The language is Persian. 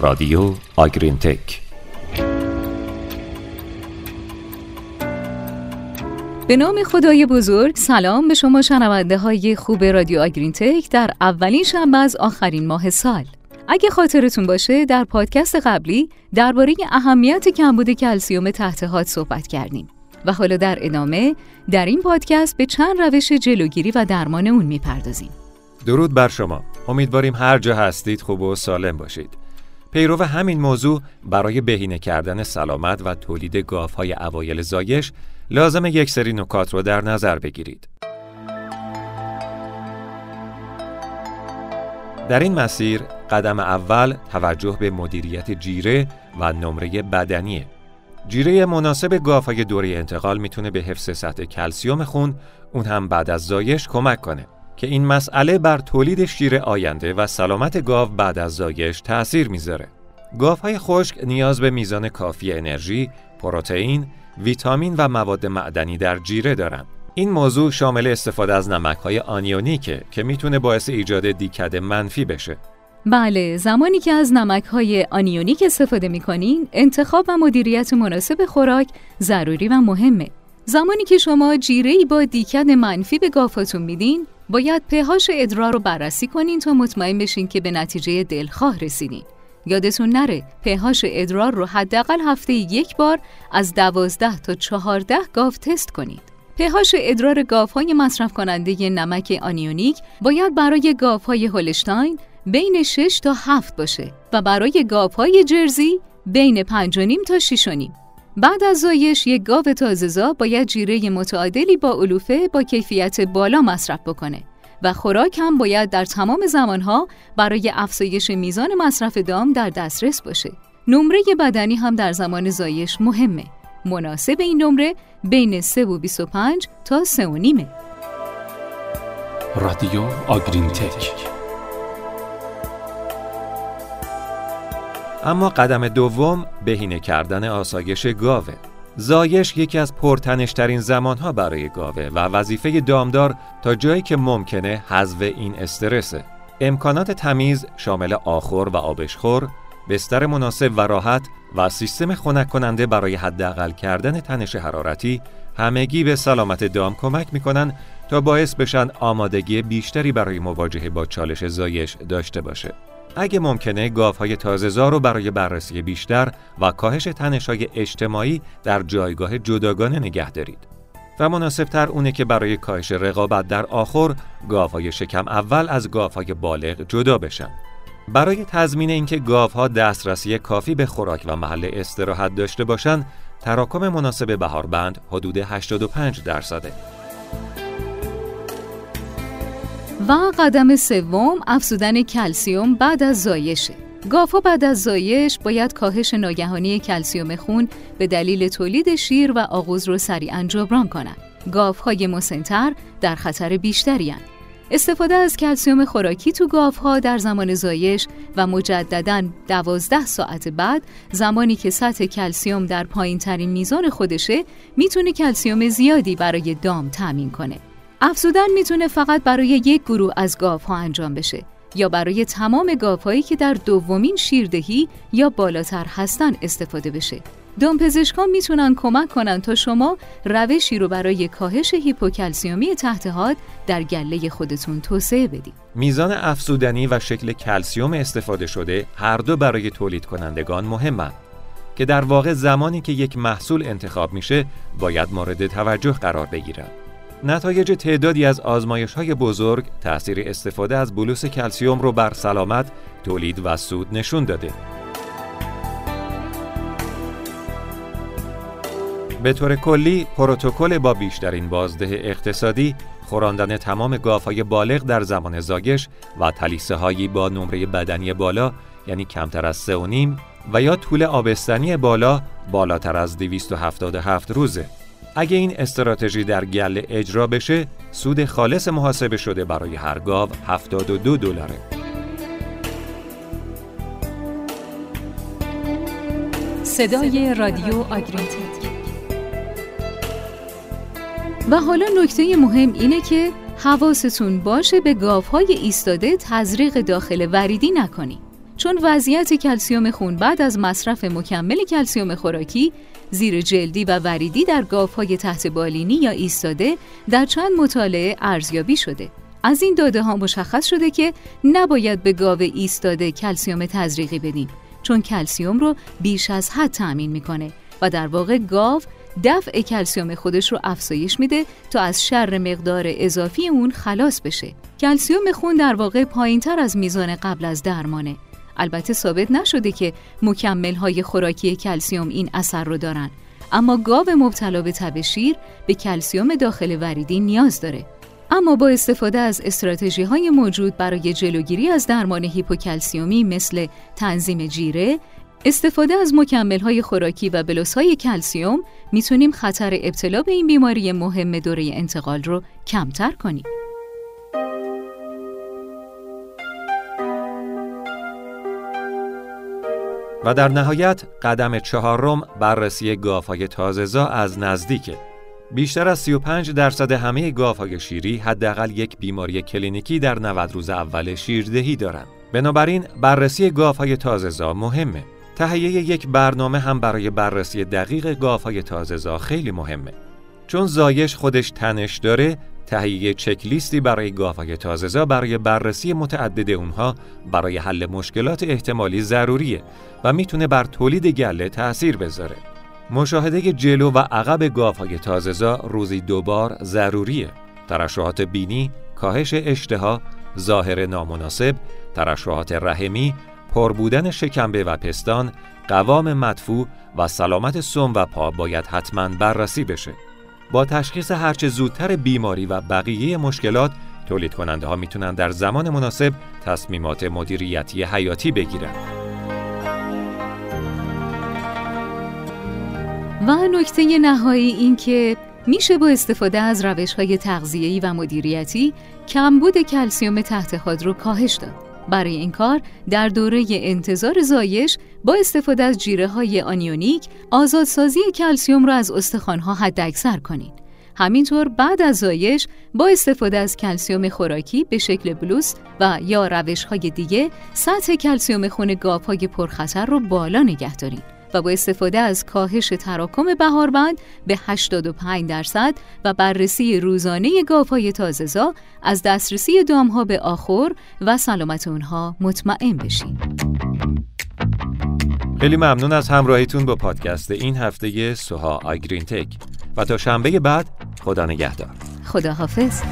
رادیو آگرین تک به نام خدای بزرگ سلام به شما شنونده های خوب رادیو آگرین تک در اولین شنبه از آخرین ماه سال. اگه خاطرتون باشه در پادکست قبلی درباره اهمیت کمبود کلسیوم تحت حاد صحبت کردیم و حالا در ادامه در این پادکست به چند روش جلوگیری و درمان اون می‌پردازیم. درود بر شما. امیدواریم هر جا هستید خوب و سالم باشید. پیرو همین موضوع برای بهینه کردن سلامت و تولید گاوهای اوایل زایش لازم یک سری نکات رو در نظر بگیرید. در این مسیر قدم اول توجه به مدیریت جیره و نمره بدنیه. جیره مناسب گاوهای دوره انتقال می‌تونه به حفظ سطح کلسیوم خون اون هم بعد از زایش کمک کنه که این مسئله بر تولید شیر آینده و سلامت گاو بعد از زایش تأثیر می‌ذاره. گاوهای خشک نیاز به میزان کافی انرژی، پروتئین، ویتامین و مواد معدنی در جیره دارند. این موضوع شامل استفاده از نمک‌های آنیونیکه که می‌تونه باعث ایجاد DCAD منفی بشه. بله، زمانی که از نمک‌های آنیونیک استفاده می‌کنین، انتخاب و مدیریت مناسب خوراک ضروری و مهمه. زمانی که شما جیره با DCAD منفی به گاواتون میدین، باید پهاش ادرار رو بررسی کنین تا مطمئن بشین که به نتیجه دلخواه رسیدین. یادتون نره پهاش ادرار رو حداقل هفته یک بار از دوازده تا چهارده گاو تست کنید. پهاش ادرار های مصرف کننده نمک آنیونیک باید برای های هولشتاین بین 6 تا 7 باشه و برای های جرزی بین 5 تا 6 نیم. بعد از زایش یک گاو تازه‌زا باید جیره متعادلی با علوفه با کیفیت بالا مصرف بکنه و خوراک هم باید در تمام زمانها برای افزایش میزان مصرف دام در دسترس باشه. نمره بدنی هم در زمان زایش مهمه. مناسب این نمره بین 3 و 25 تا 3 و نیمه. رادیو آگرین تک اما قدم دوم بهینه کردن آسایش گاوه. زایش یکی از پرتنشترین زمانها برای گاوه و وظیفه دامدار تا جایی که ممکنه حذف این استرسه. امکانات تمیز شامل آخور و آبشخور، بستر مناسب و راحت و سیستم خنک کننده برای حداقل کردن تنش حرارتی همگی به سلامت دام کمک می‌کنن تا باعث بشن آمادگی بیشتری برای مواجهه با چالش زایش داشته باشه. اگه ممکنه گاوهای تازه‌زا رو برای بررسی بیشتر و کاهش تنش‌های اجتماعی در جایگاه جداگانه نگه دارید. و مناسبتر اونه که برای کاهش رقابت در آخر گاوهای شکم اول از گاوهای بالغ جدا بشن. برای تضمین اینکه گاوها دسترسی کافی به خوراک و محل استراحت داشته باشند، تراکم مناسب بهاربند حدود 85 درصده. و قدم سوم افزودن کلسیوم بعد از زایشه. گافا بعد از زایش باید کاهش ناگهانی کلسیوم خون به دلیل تولید شیر و آغوز رو سریعا جبران کنند. های مسنتر در خطر بیشتری هن. استفاده از کلسیوم خوراکی تو ها در زمان زایش و مجددا دوازده ساعت بعد زمانی که سطح کلسیوم در پایین ترین میزان خودشه می‌تونه کلسیوم زیادی برای دام تامین کنه. افزودن می‌تونه فقط برای یک گروه از ها انجام بشه یا برای تمام گاوهایی که در دومین شیردهی یا بالاتر هستن استفاده بشه. دامپزشکان می‌تونن کمک کنن تا شما روشی رو برای کاهش هیپوکلسیومی تحت حاد در گله خودتون توسعه بدید. میزان افزودنی و شکل کلسیوم استفاده شده هر دو برای تولید کنندگان مهمند که در واقع زمانی که یک محصول انتخاب میشه باید مورد توجه قرار بگیرد. نتایج تعدادی از آزمایش های بزرگ تأثیر استفاده از بلوس کلسیوم رو بر سلامت، تولید و سود نشون داده. به طور کلی پروتکل با بیشترین بازده اقتصادی خوراندن تمام گاوهای بالغ در زمان زاگش و تلیسه هایی با نمره بدنی بالا یعنی کمتر از سه و نیم و یا طول آبستنی بالا بالاتر از 277 روزه اگه این استراتژی در گله اجرا بشه سود خالص محاسبه شده برای هر گاو 72 دلاره. صدای رادیو آگرینتک و حالا نکته مهم اینه که حواستون باشه به گاوهای ایستاده تزریق داخل وریدی نکنی چون وضعیت کلسیوم خون بعد از مصرف مکمل کلسیوم خوراکی زیر جلدی و وریدی در گاوهای تحت بالینی یا ایستاده در چند مطالعه ارزیابی شده. از این داده ها مشخص شده که نباید به گاو ایستاده کلسیوم تزریقی بدیم چون کلسیوم رو بیش از حد تأمین می‌کنه و در واقع گاو دفع کلسیوم خودش رو افزایش میده تا از شر مقدار اضافی اون خلاص بشه. کلسیوم خون در واقع پایین تر از میزان قبل از درمانه. البته ثابت نشده که مکمل های خوراکی کلسیوم این اثر رو دارن. اما گاو مبتلا به تب شیر به کلسیوم داخل وریدی نیاز داره. اما با استفاده از استراتژی های موجود برای جلوگیری از درمان هیپوکلسیومی مثل تنظیم جیره، استفاده از مکمل های خوراکی و بلوس های کلسیوم می‌تونیم خطر ابتلا به این بیماری مهم دوره انتقال رو کمتر کنیم. و در نهایت قدم چهارم بررسی گاوهای تازه‌زا از نزدیکه. بیشتر از 35 درصد همه گاوهای شیری حداقل یک بیماری کلینیکی در 90 روز اول شیردهی دارند. بنابراین بررسی گاوهای تازه‌زا مهمه. تهیه یک برنامه هم برای بررسی دقیق گاوهای تازه‌زا خیلی مهمه. چون زایش خودش تنش داره، تهیه چکلیستی برای گاوهای تازه‌زا برای بررسی متعدد اونها برای حل مشکلات احتمالی ضروریه و می‌تونه بر تولید گله تأثیر بذاره. مشاهده جلو و عقب گاوهای تازه‌زا روزی دوبار ضروریه. ترشحات بینی، کاهش اشتها، ظاهر نامناسب، ترشحات رحمی، پر بودن شکمبه و پستان، قوام مدفوع و سلامت سم و پا باید حتما بررسی بشه. با تشخیص هرچه زودتر بیماری و بقیه مشکلات تولید کننده ها می‌تونن در زمان مناسب تصمیمات مدیریتی حیاتی بگیرن. و نکته نهایی این که میشه با استفاده از روش های تغذیه‌ای و مدیریتی کمبود کلسیوم تحت حاد رو کاهش داد. برای این کار در دوره انتظار زایش با استفاده از جیره های آنیونیک آزادسازی کلسیوم را از استخوانها حد اکثر کنید. همینطور بعد از زایش با استفاده از کلسیوم خوراکی به شکل bolus و یا روش های دیگه سطح کلسیوم خون های پرخطر رو بالا نگه دارید. و با استفاده از کاهش تراکم بهاربند به 85 درصد و بررسی روزانه گاوهای تازهزا از دسترسی دامها به آخر و سلامت اونها مطمئن بشین. خیلی ممنون از همراهیتون با پادکست این هفته سوها آگرین تک. و تا شنبه بعد خدا نگهدار. خدا حافظ